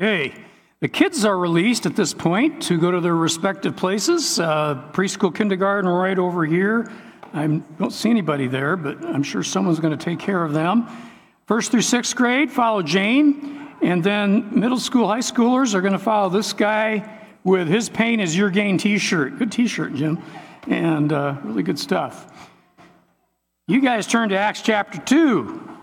Hey, the kids are released at this point to go to their respective places. Uh, preschool, kindergarten, right over here. I don't see anybody there, but I'm sure someone's going to take care of them. First through sixth grade, follow Jane. And then middle school, high schoolers are going to follow this guy with his pain is your gain t shirt. Good t shirt, Jim. And uh, really good stuff. You guys turn to Acts chapter 2.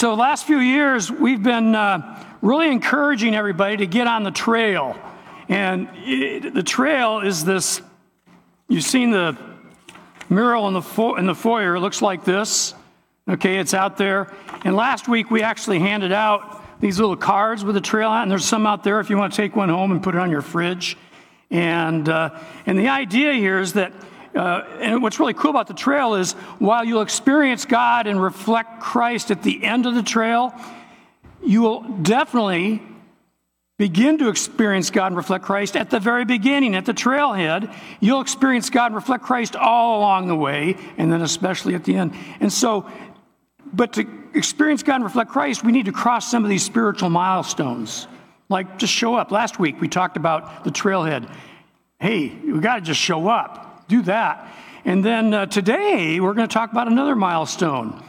So, last few years, we've been uh, really encouraging everybody to get on the trail. And it, the trail is this you've seen the mural in the, fo- in the foyer, it looks like this. Okay, it's out there. And last week, we actually handed out these little cards with the trail on, and there's some out there if you want to take one home and put it on your fridge. And, uh, and the idea here is that uh, and what's really cool about the trail is while you'll experience God and reflect Christ at the end of the trail, you will definitely begin to experience God and reflect Christ at the very beginning, at the trailhead. You'll experience God and reflect Christ all along the way, and then especially at the end. And so, but to experience God and reflect Christ, we need to cross some of these spiritual milestones. Like just show up. Last week we talked about the trailhead. Hey, we got to just show up do that. And then uh, today, we're going to talk about another milestone.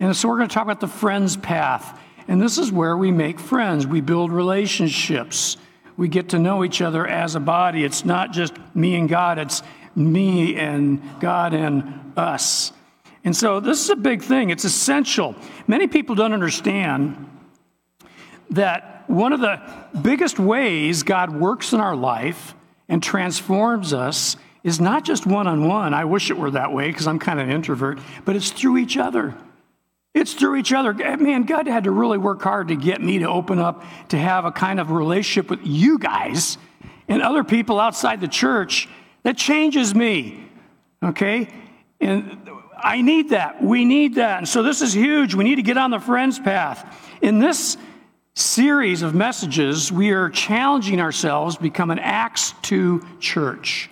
And so we're going to talk about the friends path. And this is where we make friends, we build relationships, we get to know each other as a body. It's not just me and God, it's me and God and us. And so this is a big thing, it's essential. Many people don't understand that one of the biggest ways God works in our life and transforms us is not just one on one. I wish it were that way because I'm kind of an introvert, but it's through each other. It's through each other. Man, God had to really work hard to get me to open up, to have a kind of relationship with you guys and other people outside the church that changes me. Okay? And I need that. We need that. And so this is huge. We need to get on the friends path. In this series of messages, we are challenging ourselves become an Acts 2 church.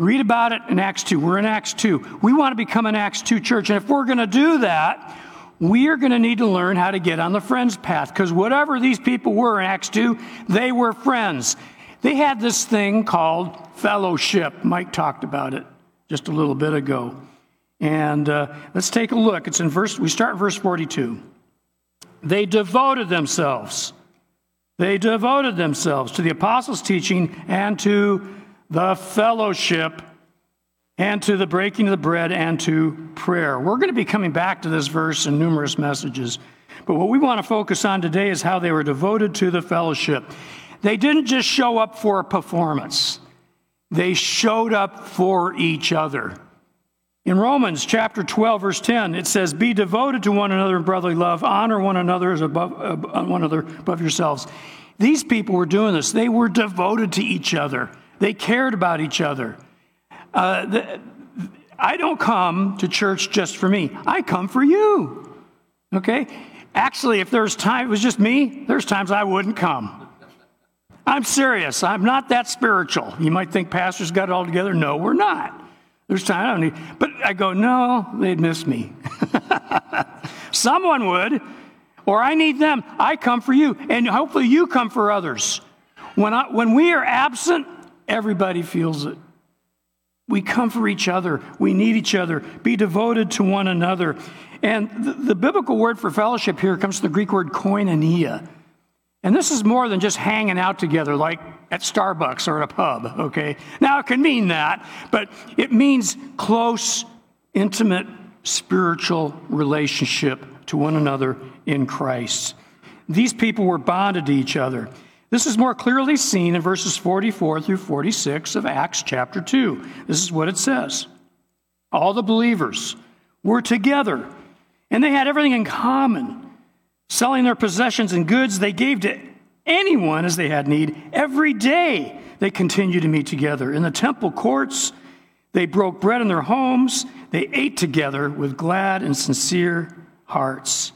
Read about it in Acts 2. We're in Acts 2. We want to become an Acts 2 church. And if we're going to do that, we are going to need to learn how to get on the friends path because whatever these people were in Acts 2, they were friends. They had this thing called fellowship. Mike talked about it just a little bit ago. And uh, let's take a look. It's in verse, we start in verse 42. They devoted themselves. They devoted themselves to the apostles' teaching and to the fellowship, and to the breaking of the bread and to prayer. We're going to be coming back to this verse in numerous messages. But what we want to focus on today is how they were devoted to the fellowship. They didn't just show up for a performance, they showed up for each other. In Romans chapter 12, verse 10, it says, Be devoted to one another in brotherly love, honor one another as above, uh, one another above yourselves. These people were doing this. They were devoted to each other. They cared about each other. Uh, the, I don't come to church just for me. I come for you. Okay? Actually, if there's time, it was just me, there's times I wouldn't come. I'm serious. I'm not that spiritual. You might think pastors got it all together. No, we're not. There's time I don't need, but I go, no, they'd miss me. Someone would, or I need them. I come for you, and hopefully you come for others. When, I, when we are absent, Everybody feels it. We come for each other. We need each other. Be devoted to one another. And the, the, biblical word for fellowship here comes from the Greek word koinonia. And this is more than just hanging out together like at Starbucks or at a pub, okay? Now, it can mean that, but it means close, intimate, spiritual relationship to one another in Christ. These people were bonded to each other. This is more clearly seen in verses 44 through 46 of Acts chapter 2. This is what it says All the believers were together, and they had everything in common. Selling their possessions and goods, they gave to anyone as they had need. Every day they continued to meet together. In the temple courts, they broke bread in their homes. They ate together with glad and sincere hearts.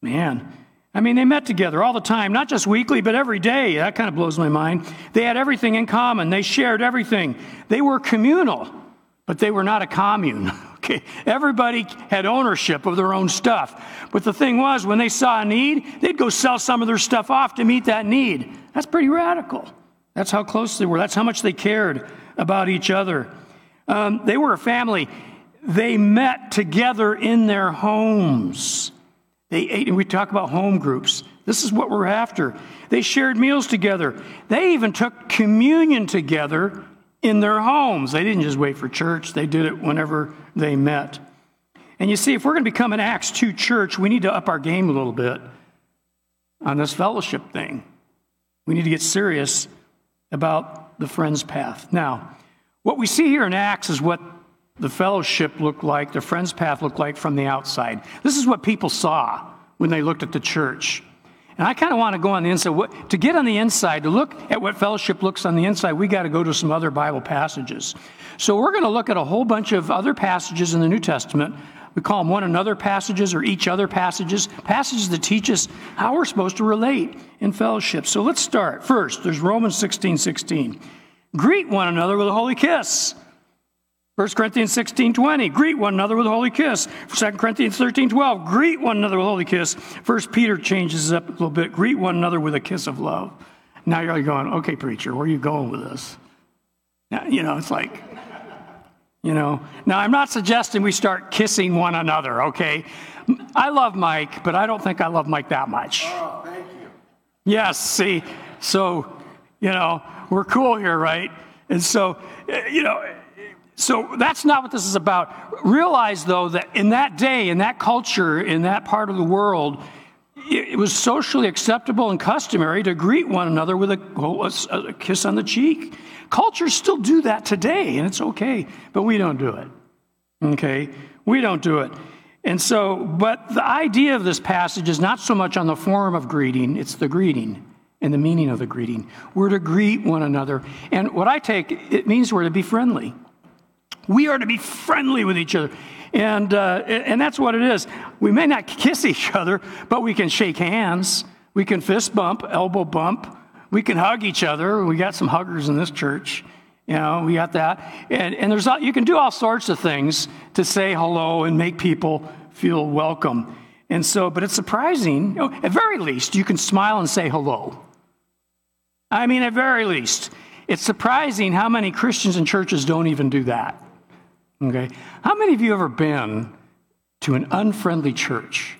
Man, I mean, they met together all the time, not just weekly, but every day. That kind of blows my mind. They had everything in common, they shared everything. They were communal, but they were not a commune. Okay, everybody had ownership of their own stuff. But the thing was, when they saw a need, they'd go sell some of their stuff off to meet that need. That's pretty radical. That's how close they were. That's how much they cared about each other. Um, they were a family. They met together in their homes. They ate, and we talk about home groups. This is what we're after. They shared meals together. They even took communion together in their homes. They didn't just wait for church, they did it whenever they met. And you see, if we're going to become an Acts 2 church, we need to up our game a little bit on this fellowship thing. We need to get serious about the friend's path. Now, what we see here in Acts is what the fellowship looked like, the friend's path looked like from the outside. This is what people saw when they looked at the church. And I kind of want to go on the inside. What, to get on the inside, to look at what fellowship looks on the inside, we got to go to some other Bible passages. So we're going to look at a whole bunch of other passages in the New Testament. We call them one another passages or each other passages, passages that teach us how we're supposed to relate in fellowship. So let's start. First, there's Romans 16 16. Greet one another with a holy kiss. 1 Corinthians 16, 20, greet one another with a holy kiss. 2 Corinthians 13, 12, greet one another with a holy kiss. 1 Peter changes it up a little bit, greet one another with a kiss of love. Now you're going, okay, preacher, where are you going with this? Now, you know, it's like, you know. Now, I'm not suggesting we start kissing one another, okay? I love Mike, but I don't think I love Mike that much. Oh, thank you. Yes, see, so, you know, we're cool here, right? And so, eh, you know, so that's not what this is about. Realize, though, that in that day, in that culture, in that part of the world, it was socially acceptable and customary to greet one another with a, a, kiss on the cheek. Cultures still do that today, and it's okay, but we don't do it. Okay? We don't do it. And so, but the idea of this passage is not so much on the form of greeting, it's the greeting and the meaning of the greeting. We're to greet one another. And what I take, it means we're to be friendly. We are to be friendly with each other. And, uh, and that's what it is. We may not kiss each other, but we can shake hands. We can fist bump, elbow bump. We can hug each other. We got some huggers in this church. You know, we got that. And, and there's you can do all sorts of things to say hello and make people feel welcome. And so, but it's surprising. You know, at very least, you can smile and say hello. I mean, at very least, it's surprising how many Christians and churches don't even do that. Okay? How many of you ever been to an unfriendly church?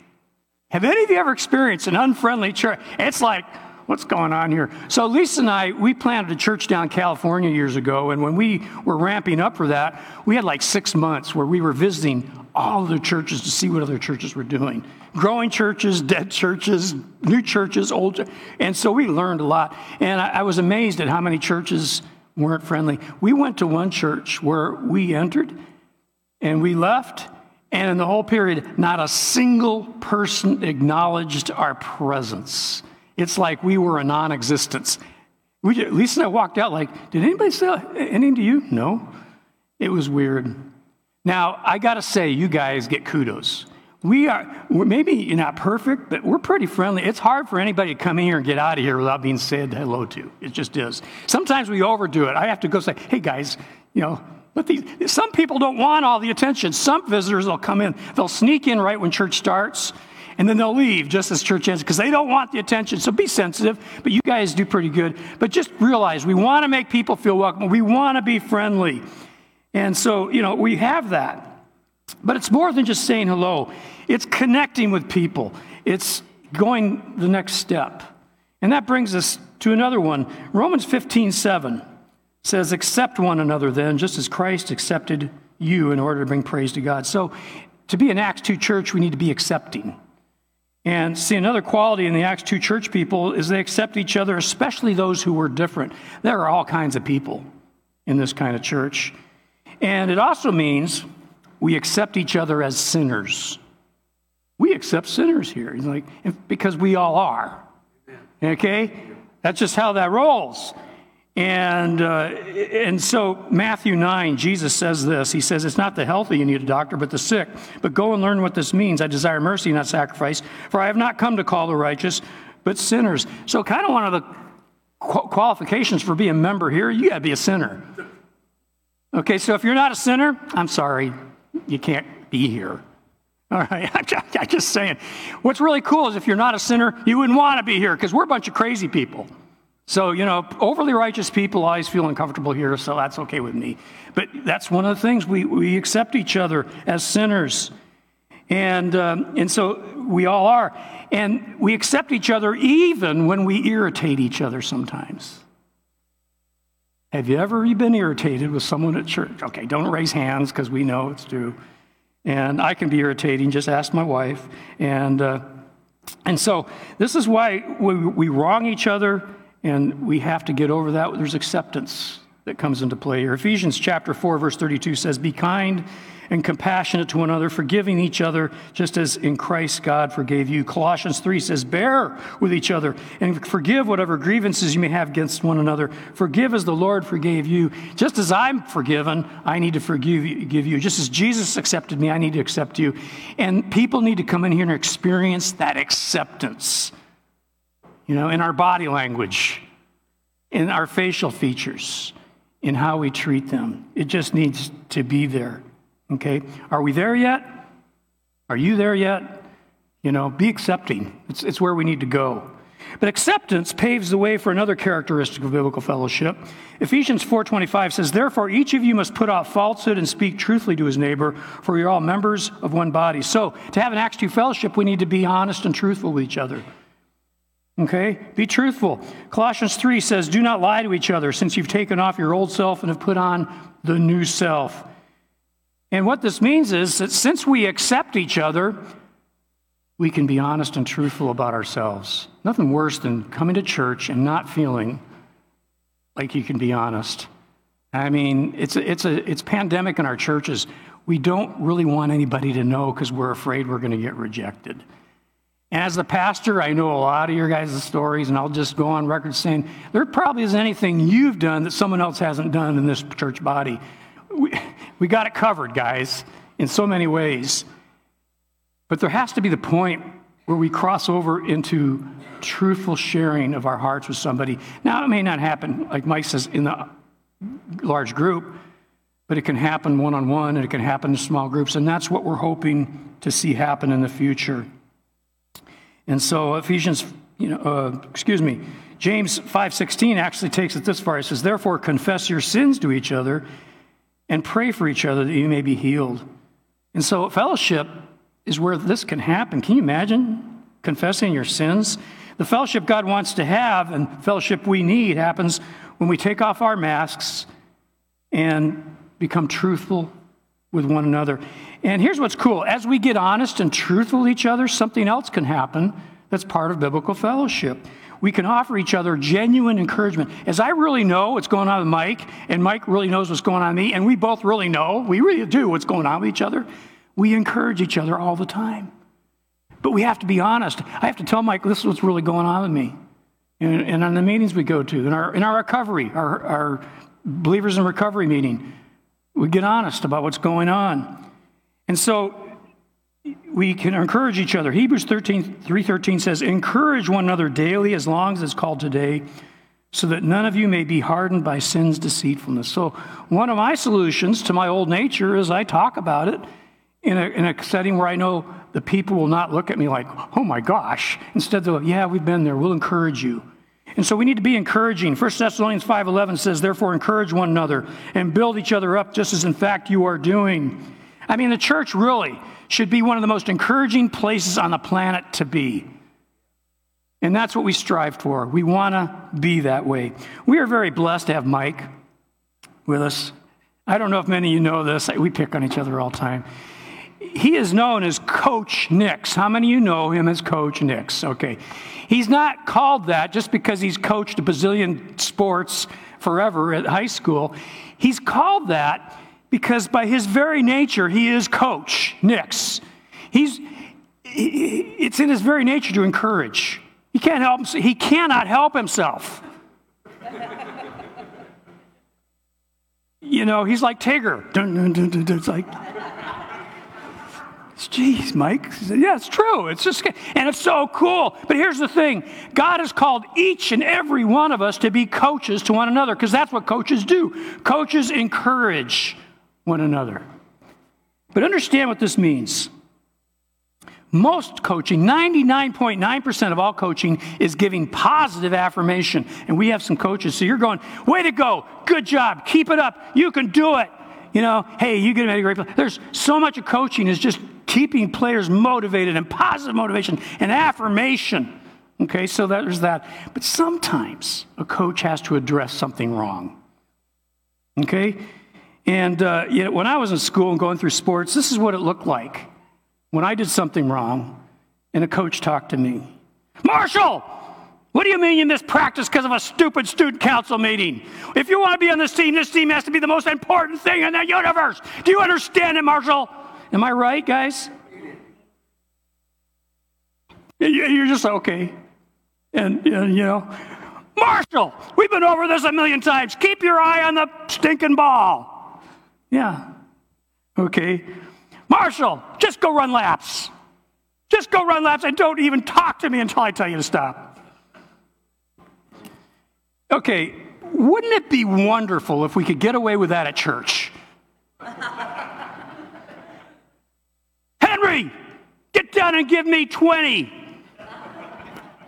Have any of you ever experienced an unfriendly church? It's like, what's going on here? So, Lisa and I, we planted a church down in California years ago, and when we were ramping up for that, we had like six months where we were visiting all the churches to see what other churches were doing growing churches, dead churches, new churches, old. And so we learned a lot. And I, I was amazed at how many churches weren't friendly. We went to one church where we entered and we left, and in the whole period, not a single person acknowledged our presence. It's like we were a non existence. Lisa and I walked out like, did anybody say anything to you? No. It was weird. Now, I got to say, you guys get kudos. We are, maybe you're not perfect, but we're pretty friendly. It's hard for anybody to come in here and get out of here without being said hello to. It just is. Sometimes we overdo it. I have to go say, hey guys, you know, but these, some people don't want all the attention. Some visitors will come in, they'll sneak in right when church starts, and then they'll leave just as church ends because they don't want the attention. So be sensitive, but you guys do pretty good. But just realize we want to make people feel welcome. We want to be friendly. And so, you know, we have that. But it's more than just saying hello, it's connecting with people, it's going the next step. And that brings us to another one Romans 15 7 says, Accept one another then, just as Christ accepted you in order to bring praise to God. So, to be an Acts 2 church, we need to be accepting. And see, another quality in the Acts 2 church people is they accept each other, especially those who were different. There are all kinds of people in this kind of church. And it also means we accept each other as sinners. We accept sinners here. He's like, because we all are. Okay? That's just how that rolls. And, uh, and so, Matthew 9, Jesus says this. He says, It's not the healthy you need a doctor, but the sick. But go and learn what this means. I desire mercy, not sacrifice. For I have not come to call the righteous, but sinners. So, kind of one of the qualifications for being a member here, you got to be a sinner. Okay, so if you're not a sinner, I'm sorry. You can't be here. All right, I'm just saying. What's really cool is if you're not a sinner, you wouldn't want to be here because we're a bunch of crazy people. So, you know, overly righteous people always feel uncomfortable here, so that's okay with me. But that's one of the things we, we accept each other as sinners. And, um, and so we all are. And we accept each other even when we irritate each other sometimes. Have you ever been irritated with someone at church? Okay, don't raise hands because we know it's true. And I can be irritating, just ask my wife. And, uh, and so this is why we, we wrong each other and we have to get over that. There's acceptance that comes into play here. Ephesians chapter 4, verse 32 says, Be kind and compassionate to one another, forgiving each other, just as in Christ God forgave you. Colossians 3 says, Bear with each other and forgive whatever grievances you may have against one another. Forgive as the Lord forgave you. Just as I'm forgiven, I need to forgive you. Just as Jesus accepted me, I need to accept you. And people need to come in here and experience that acceptance, you know, in our body language, in our facial features, in how we treat them. It just needs to be there. Okay? Are we there yet? Are you there yet? You know, be accepting. It's, it's where we need to go. But acceptance paves the way for another characteristic of biblical fellowship. Ephesians 4:25 says, "Therefore each of you must put off falsehood and speak truthfully to his neighbor, for you're all members of one body." So, to have an Acts 2 fellowship, we need to be honest and truthful with each other. Okay? Be truthful. Colossians 3 says, "Do not lie to each other, since you've taken off your old self and have put on the new self." And what this means is that since we accept each other, we can be honest and truthful about ourselves. Nothing worse than coming to church and not feeling like you can be honest. I mean, it's a, it's a it's pandemic in our churches. We don't really want anybody to know because we're afraid we're going to get rejected. As the pastor, I know a lot of your guys' stories, and I'll just go on record saying there probably isn't anything you've done that someone else hasn't done in this church body. We, we got it covered, guys, in so many ways. But there has to be the point where we cross over into truthful sharing of our hearts with somebody. Now, it may not happen, like Mike says, in the large group, but it can happen one on one and it can happen in small groups. And that's what we're hoping to see happen in the future. And so, Ephesians, you know, uh, excuse me, James 5:16 actually takes it this far. It says, "Therefore confess your sins to each other and pray for each other that you may be healed. And so, fellowship is where this can happen. Can you imagine confessing your sins? The fellowship God wants to have and fellowship we need happens when we take off our masks and become truthful with one another. And here's what's cool as we get honest and truthful with each other, something else can happen that's part of biblical fellowship we can offer each other genuine encouragement. As I really know what's going on with Mike, and Mike really knows what's going on with me, and we both really know, we really do what's going on with each other, we encourage each other all the time. But we have to be honest. I have to tell Mike, this is what's really going on with me. And, and on the meetings we go to, in our, in our recovery, our, our believers in recovery meeting, we get honest about what's going on. And so we can encourage each other. Hebrews 13, 3.13 says, Encourage one another daily as long as it's called today, so that none of you may be hardened by sin's deceitfulness. So one of my solutions to my old nature is I talk about it in a, in a setting where I know the people will not look at me like, oh my gosh. Instead, they'll, yeah, we've been there. We'll encourage you. And so we need to be encouraging. 1 Thessalonians 5.11 says, Therefore encourage one another and build each other up just as in fact you are doing. I mean, the church really should be one of the most encouraging places on the planet to be. And that's what we strive for. We want to be that way. We are very blessed to have Mike with us. I don't know if many of you know this. We pick on each other all the time. He is known as Coach Nix. How many of you know him as Coach Nix? Okay. He's not called that just because he's coached a bazillion sports forever at high school. He's called that because by his very nature, he is coach, Nix. He's, it's in his very nature to encourage. He can't help, he cannot help himself. you know, he's like Tigger. It's like, Jeez, Mike. Yeah, it's true. It's just, and it's so cool. But here's the thing God has called each and every one of us to be coaches to one another because that's what coaches do. Coaches encourage one another. But understand what this means. Most coaching, 99.9% of all coaching, is giving positive affirmation. And we have some coaches, so you're going, way to go, good job, keep it up, you can do it. You know, hey, you get a great. There's so much of coaching is just keeping players motivated and positive motivation and affirmation. Okay, so there's that. But sometimes a coach has to address something wrong. Okay? And uh, you know, when I was in school and going through sports, this is what it looked like when I did something wrong and a coach talked to me. Marshall, what do you mean you missed practice because of a stupid student council meeting? If you want to be on this team, this team has to be the most important thing in the universe. Do you understand it, Marshall? Am I right, guys? You're just okay. And, and you know, Marshall, we've been over this a million times. Keep your eye on the stinking ball. Yeah. Okay. Marshall, just go run laps. Just go run laps and don't even talk to me until I tell you to stop. Okay, wouldn't it be wonderful if we could get away with that at church? Henry, get down and give me 20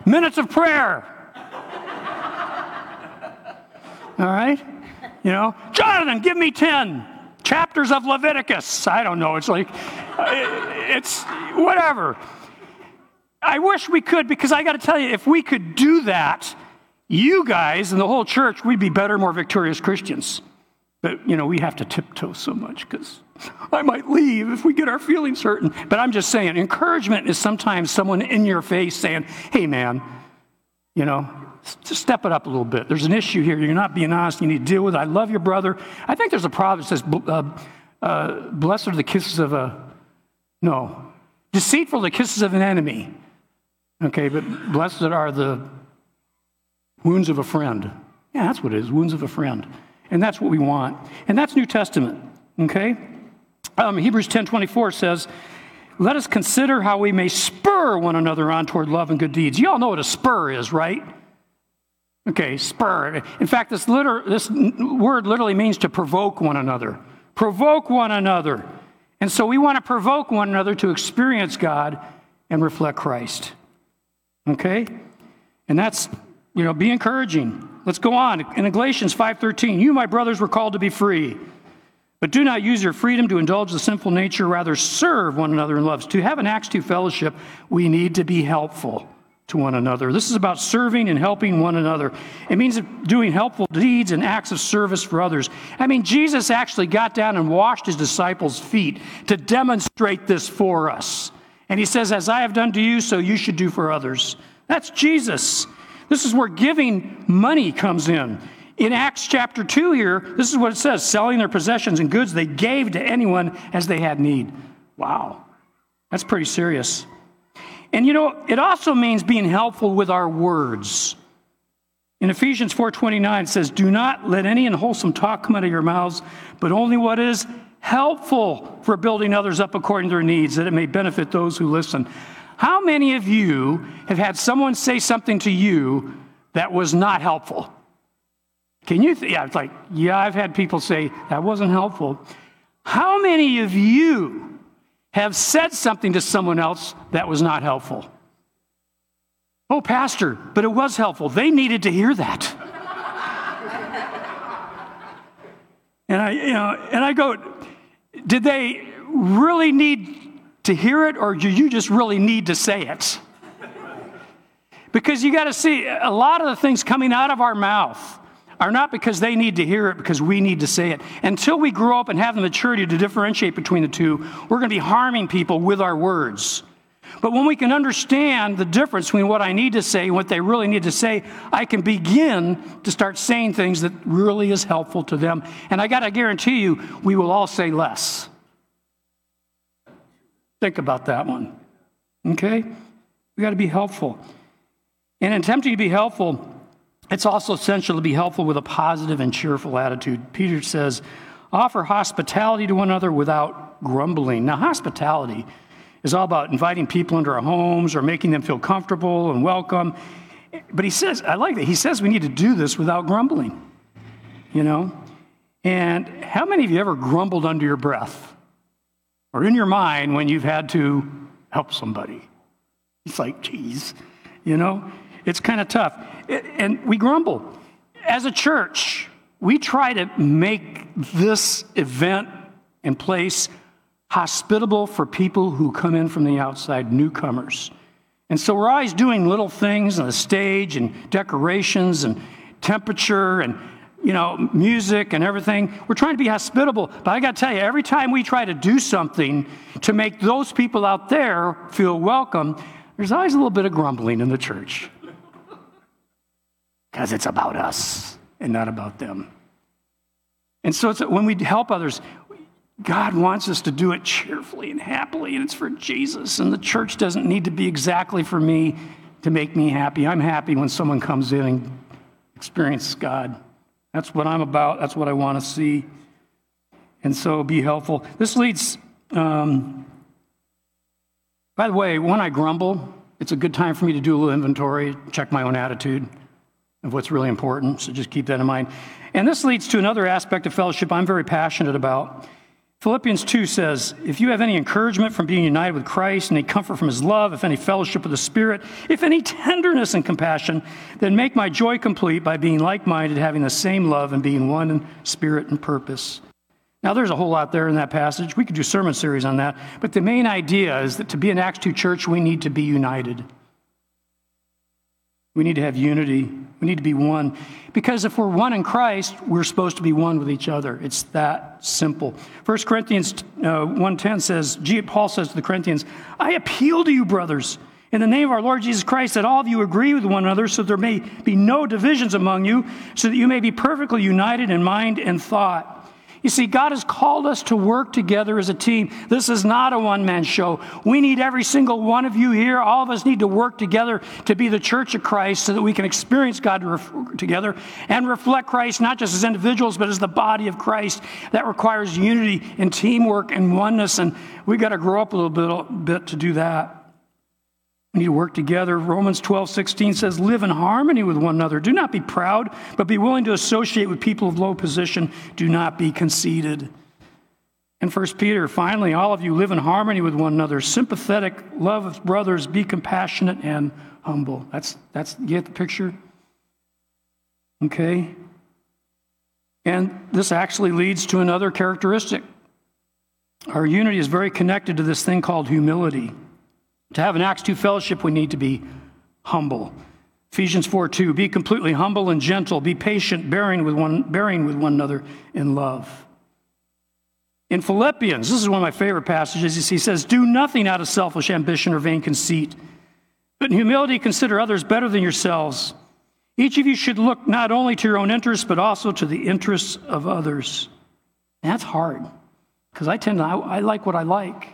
minutes of prayer. All right? You know, Jonathan, give me 10 chapters of Leviticus. I don't know. It's like, uh, it's whatever. I wish we could because I got to tell you, if we could do that, you guys and the whole church, we'd be better, more victorious Christians. But, you know, we have to tiptoe so much because I might leave if we get our feelings hurt. But I'm just saying, encouragement is sometimes someone in your face saying, hey, man, you know, just step it up a little bit. There's an issue here. You're not being honest. You need to deal with it. I love your brother. I think there's a proverb that says, uh, uh, blessed are the kisses of a, no, deceitful the kisses of an enemy. Okay, but blessed are the wounds of a friend. Yeah, that's what it is, wounds of a friend. And that's what we want. And that's New Testament. Okay? Um, Hebrews 10 24 says, Let us consider how we may spur one another on toward love and good deeds. You all know what a spur is, right? Okay, spur. In fact, this, liter- this word literally means to provoke one another. Provoke one another. And so we want to provoke one another to experience God and reflect Christ. Okay? And that's, you know, be encouraging. Let's go on. In Galatians 5:13, you my brothers were called to be free. But do not use your freedom to indulge the sinful nature, rather serve one another in love. To have an Acts 2 fellowship, we need to be helpful to one another. This is about serving and helping one another. It means doing helpful deeds and acts of service for others. I mean, Jesus actually got down and washed his disciples' feet to demonstrate this for us. And he says, As I have done to you, so you should do for others. That's Jesus. This is where giving money comes in. In Acts chapter 2 here, this is what it says selling their possessions and goods they gave to anyone as they had need. Wow, that's pretty serious. And you know, it also means being helpful with our words. In Ephesians 4:29 it says, "Do not let any unwholesome talk come out of your mouths, but only what is helpful for building others up according to their needs, that it may benefit those who listen." How many of you have had someone say something to you that was not helpful? Can you? Th- yeah, it's like, yeah, I've had people say that wasn't helpful. How many of you have said something to someone else that was not helpful. Oh, Pastor, but it was helpful. They needed to hear that. and I, you know, and I go, did they really need to hear it, or do you just really need to say it? Because you got to see a lot of the things coming out of our mouth are not because they need to hear it, because we need to say it. Until we grow up and have the maturity to differentiate between the two, we're going to be harming people with our words. But when we can understand the difference between what I need to say and what they really need to say, I can begin to start saying things that really is helpful to them. And I got to guarantee you, we will all say less. Think about that one. Okay? We got to be helpful. And in attempting to be helpful, it's also essential to be helpful with a positive and cheerful attitude. Peter says, offer hospitality to one another without grumbling. Now, hospitality is all about inviting people into our homes or making them feel comfortable and welcome. But he says, I like that. He says we need to do this without grumbling, you know? And how many of you ever grumbled under your breath? Or in your mind when you've had to help somebody. It's like, geez, you know, it's kind of tough. And we grumble. As a church, we try to make this event and place hospitable for people who come in from the outside, newcomers. And so we're always doing little things on the stage and decorations and temperature and you know, music and everything. We're trying to be hospitable. But I got to tell you, every time we try to do something to make those people out there feel welcome, there's always a little bit of grumbling in the church. Because it's about us and not about them. And so when we help others, God wants us to do it cheerfully and happily, and it's for Jesus. And the church doesn't need to be exactly for me to make me happy. I'm happy when someone comes in and experiences God. That's what I'm about. That's what I want to see. And so be helpful. This leads, um, by the way, when I grumble, it's a good time for me to do a little inventory, check my own attitude of what's really important. So just keep that in mind. And this leads to another aspect of fellowship I'm very passionate about. Philippians 2 says, If you have any encouragement from being united with Christ, any comfort from his love, if any fellowship with the Spirit, if any tenderness and compassion, then make my joy complete by being like minded, having the same love, and being one in spirit and purpose. Now, there's a whole lot there in that passage. We could do sermon series on that. But the main idea is that to be an Acts 2 church, we need to be united. We need to have unity. We need to be one. Because if we're one in Christ, we're supposed to be one with each other. It's that simple. 1 Corinthians uh, 1.10 says, Paul says to the Corinthians, I appeal to you, brothers, in the name of our Lord Jesus Christ, that all of you agree with one another so there may be no divisions among you, so that you may be perfectly united in mind and thought. You see, God has called us to work together as a team. This is not a one man show. We need every single one of you here. All of us need to work together to be the church of Christ so that we can experience God together and reflect Christ not just as individuals, but as the body of Christ. That requires unity and teamwork and oneness. And we've got to grow up a little bit, bit to do that. We need to work together. Romans 12, 16 says, Live in harmony with one another. Do not be proud, but be willing to associate with people of low position. Do not be conceited. And 1 Peter, finally, all of you live in harmony with one another, sympathetic, love of brothers, be compassionate and humble. That's, that's, you get the picture? Okay? And this actually leads to another characteristic. Our unity is very connected to this thing called humility. To have an Acts 2 fellowship, we need to be humble. Ephesians 4 2, be completely humble and gentle, be patient, bearing with one, bearing with one another in love. In Philippians, this is one of my favorite passages. He says, Do nothing out of selfish ambition or vain conceit, but in humility consider others better than yourselves. Each of you should look not only to your own interests, but also to the interests of others. And that's hard because I tend to, I, I like what I like.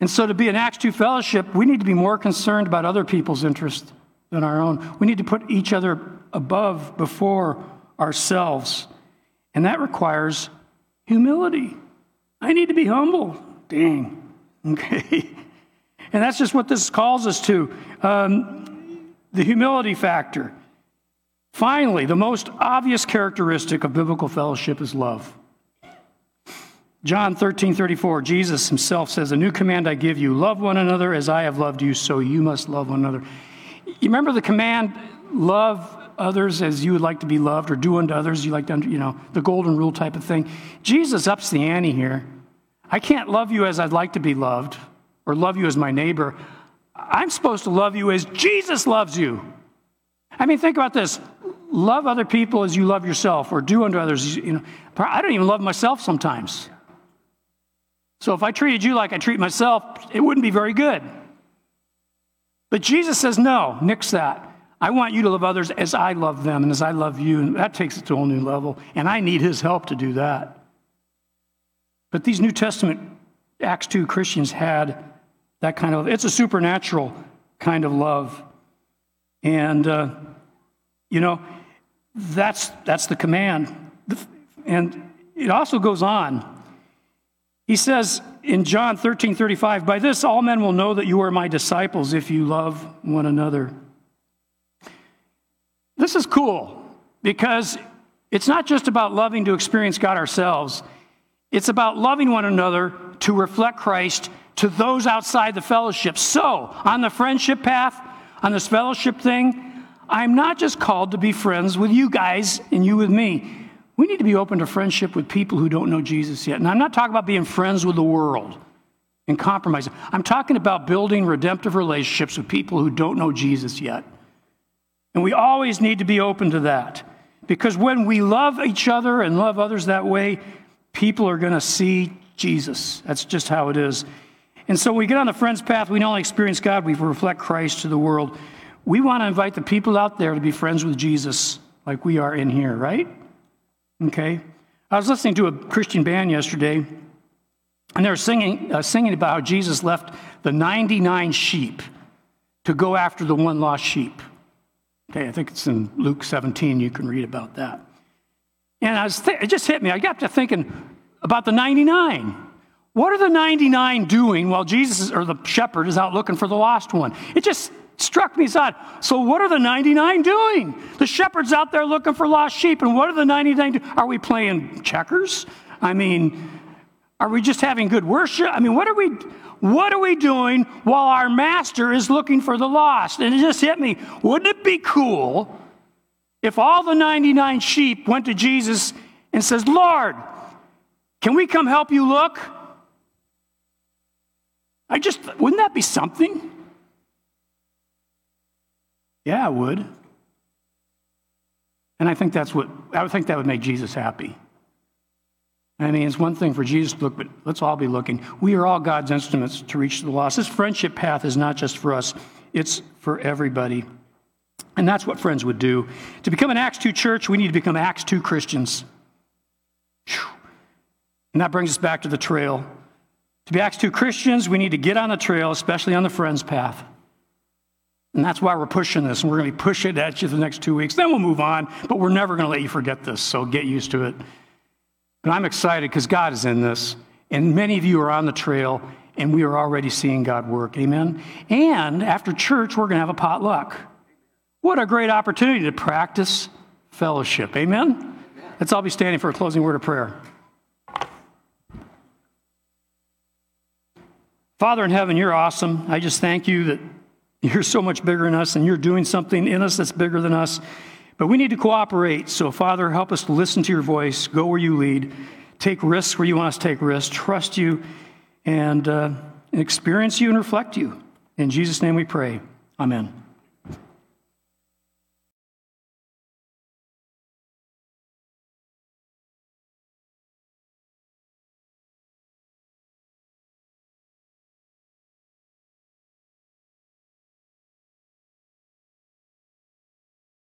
And so, to be an Acts 2 fellowship, we need to be more concerned about other people's interests than our own. We need to put each other above, before ourselves. And that requires humility. I need to be humble. Dang. Okay. And that's just what this calls us to um, the humility factor. Finally, the most obvious characteristic of biblical fellowship is love. John 13, 34, Jesus himself says, A new command I give you love one another as I have loved you, so you must love one another. You remember the command, love others as you would like to be loved, or do unto others you like to, you know, the golden rule type of thing. Jesus ups the ante here. I can't love you as I'd like to be loved, or love you as my neighbor. I'm supposed to love you as Jesus loves you. I mean, think about this. Love other people as you love yourself, or do unto others. You know, I don't even love myself sometimes. So if I treated you like I treat myself, it wouldn't be very good. But Jesus says, no, nix that. I want you to love others as I love them and as I love you. And that takes it to a whole new level. And I need his help to do that. But these New Testament Acts 2 Christians had that kind of, it's a supernatural kind of love. And, uh, you know, that's, that's the command. And it also goes on. He says in John 13 35, By this all men will know that you are my disciples if you love one another. This is cool because it's not just about loving to experience God ourselves, it's about loving one another to reflect Christ to those outside the fellowship. So, on the friendship path, on this fellowship thing, I'm not just called to be friends with you guys and you with me. We need to be open to friendship with people who don't know Jesus yet. And I'm not talking about being friends with the world and compromising. I'm talking about building redemptive relationships with people who don't know Jesus yet. And we always need to be open to that. Because when we love each other and love others that way, people are going to see Jesus. That's just how it is. And so we get on the friend's path, we not only experience God, we reflect Christ to the world. We want to invite the people out there to be friends with Jesus like we are in here, right? Okay. I was listening to a Christian band yesterday, and they were singing, uh, singing about how Jesus left the 99 sheep to go after the one lost sheep. Okay, I think it's in Luke 17. You can read about that. And I was th- it just hit me. I got to thinking about the 99. What are the 99 doing while Jesus or the shepherd is out looking for the lost one? It just struck me as odd. So, what are the 99 doing? The shepherd's out there looking for lost sheep, and what are the 99 doing? Are we playing checkers? I mean, are we just having good worship? I mean, what are we what are we doing while our master is looking for the lost? And it just hit me. Wouldn't it be cool if all the 99 sheep went to Jesus and says, "Lord, can we come help you look?" I just wouldn't that be something? Yeah, I would. And I think that's what I would think that would make Jesus happy. I mean, it's one thing for Jesus to look, but let's all be looking. We are all God's instruments to reach the lost. This friendship path is not just for us, it's for everybody. And that's what friends would do. To become an Acts 2 church, we need to become Acts 2 Christians. And that brings us back to the trail. To be Acts 2 Christians, we need to get on the trail, especially on the friends path. And that's why we're pushing this, and we're going to push it at you the next two weeks. Then we'll move on, but we're never going to let you forget this, so get used to it. But I'm excited because God is in this, and many of you are on the trail, and we are already seeing God work. Amen? And after church, we're going to have a potluck. What a great opportunity to practice fellowship. Amen? Let's all be standing for a closing word of prayer. Father in heaven, you're awesome. I just thank you that you're so much bigger than us, and you're doing something in us that's bigger than us. But we need to cooperate. So, Father, help us to listen to your voice, go where you lead, take risks where you want us to take risks, trust you, and uh, experience you and reflect you. In Jesus' name we pray. Amen.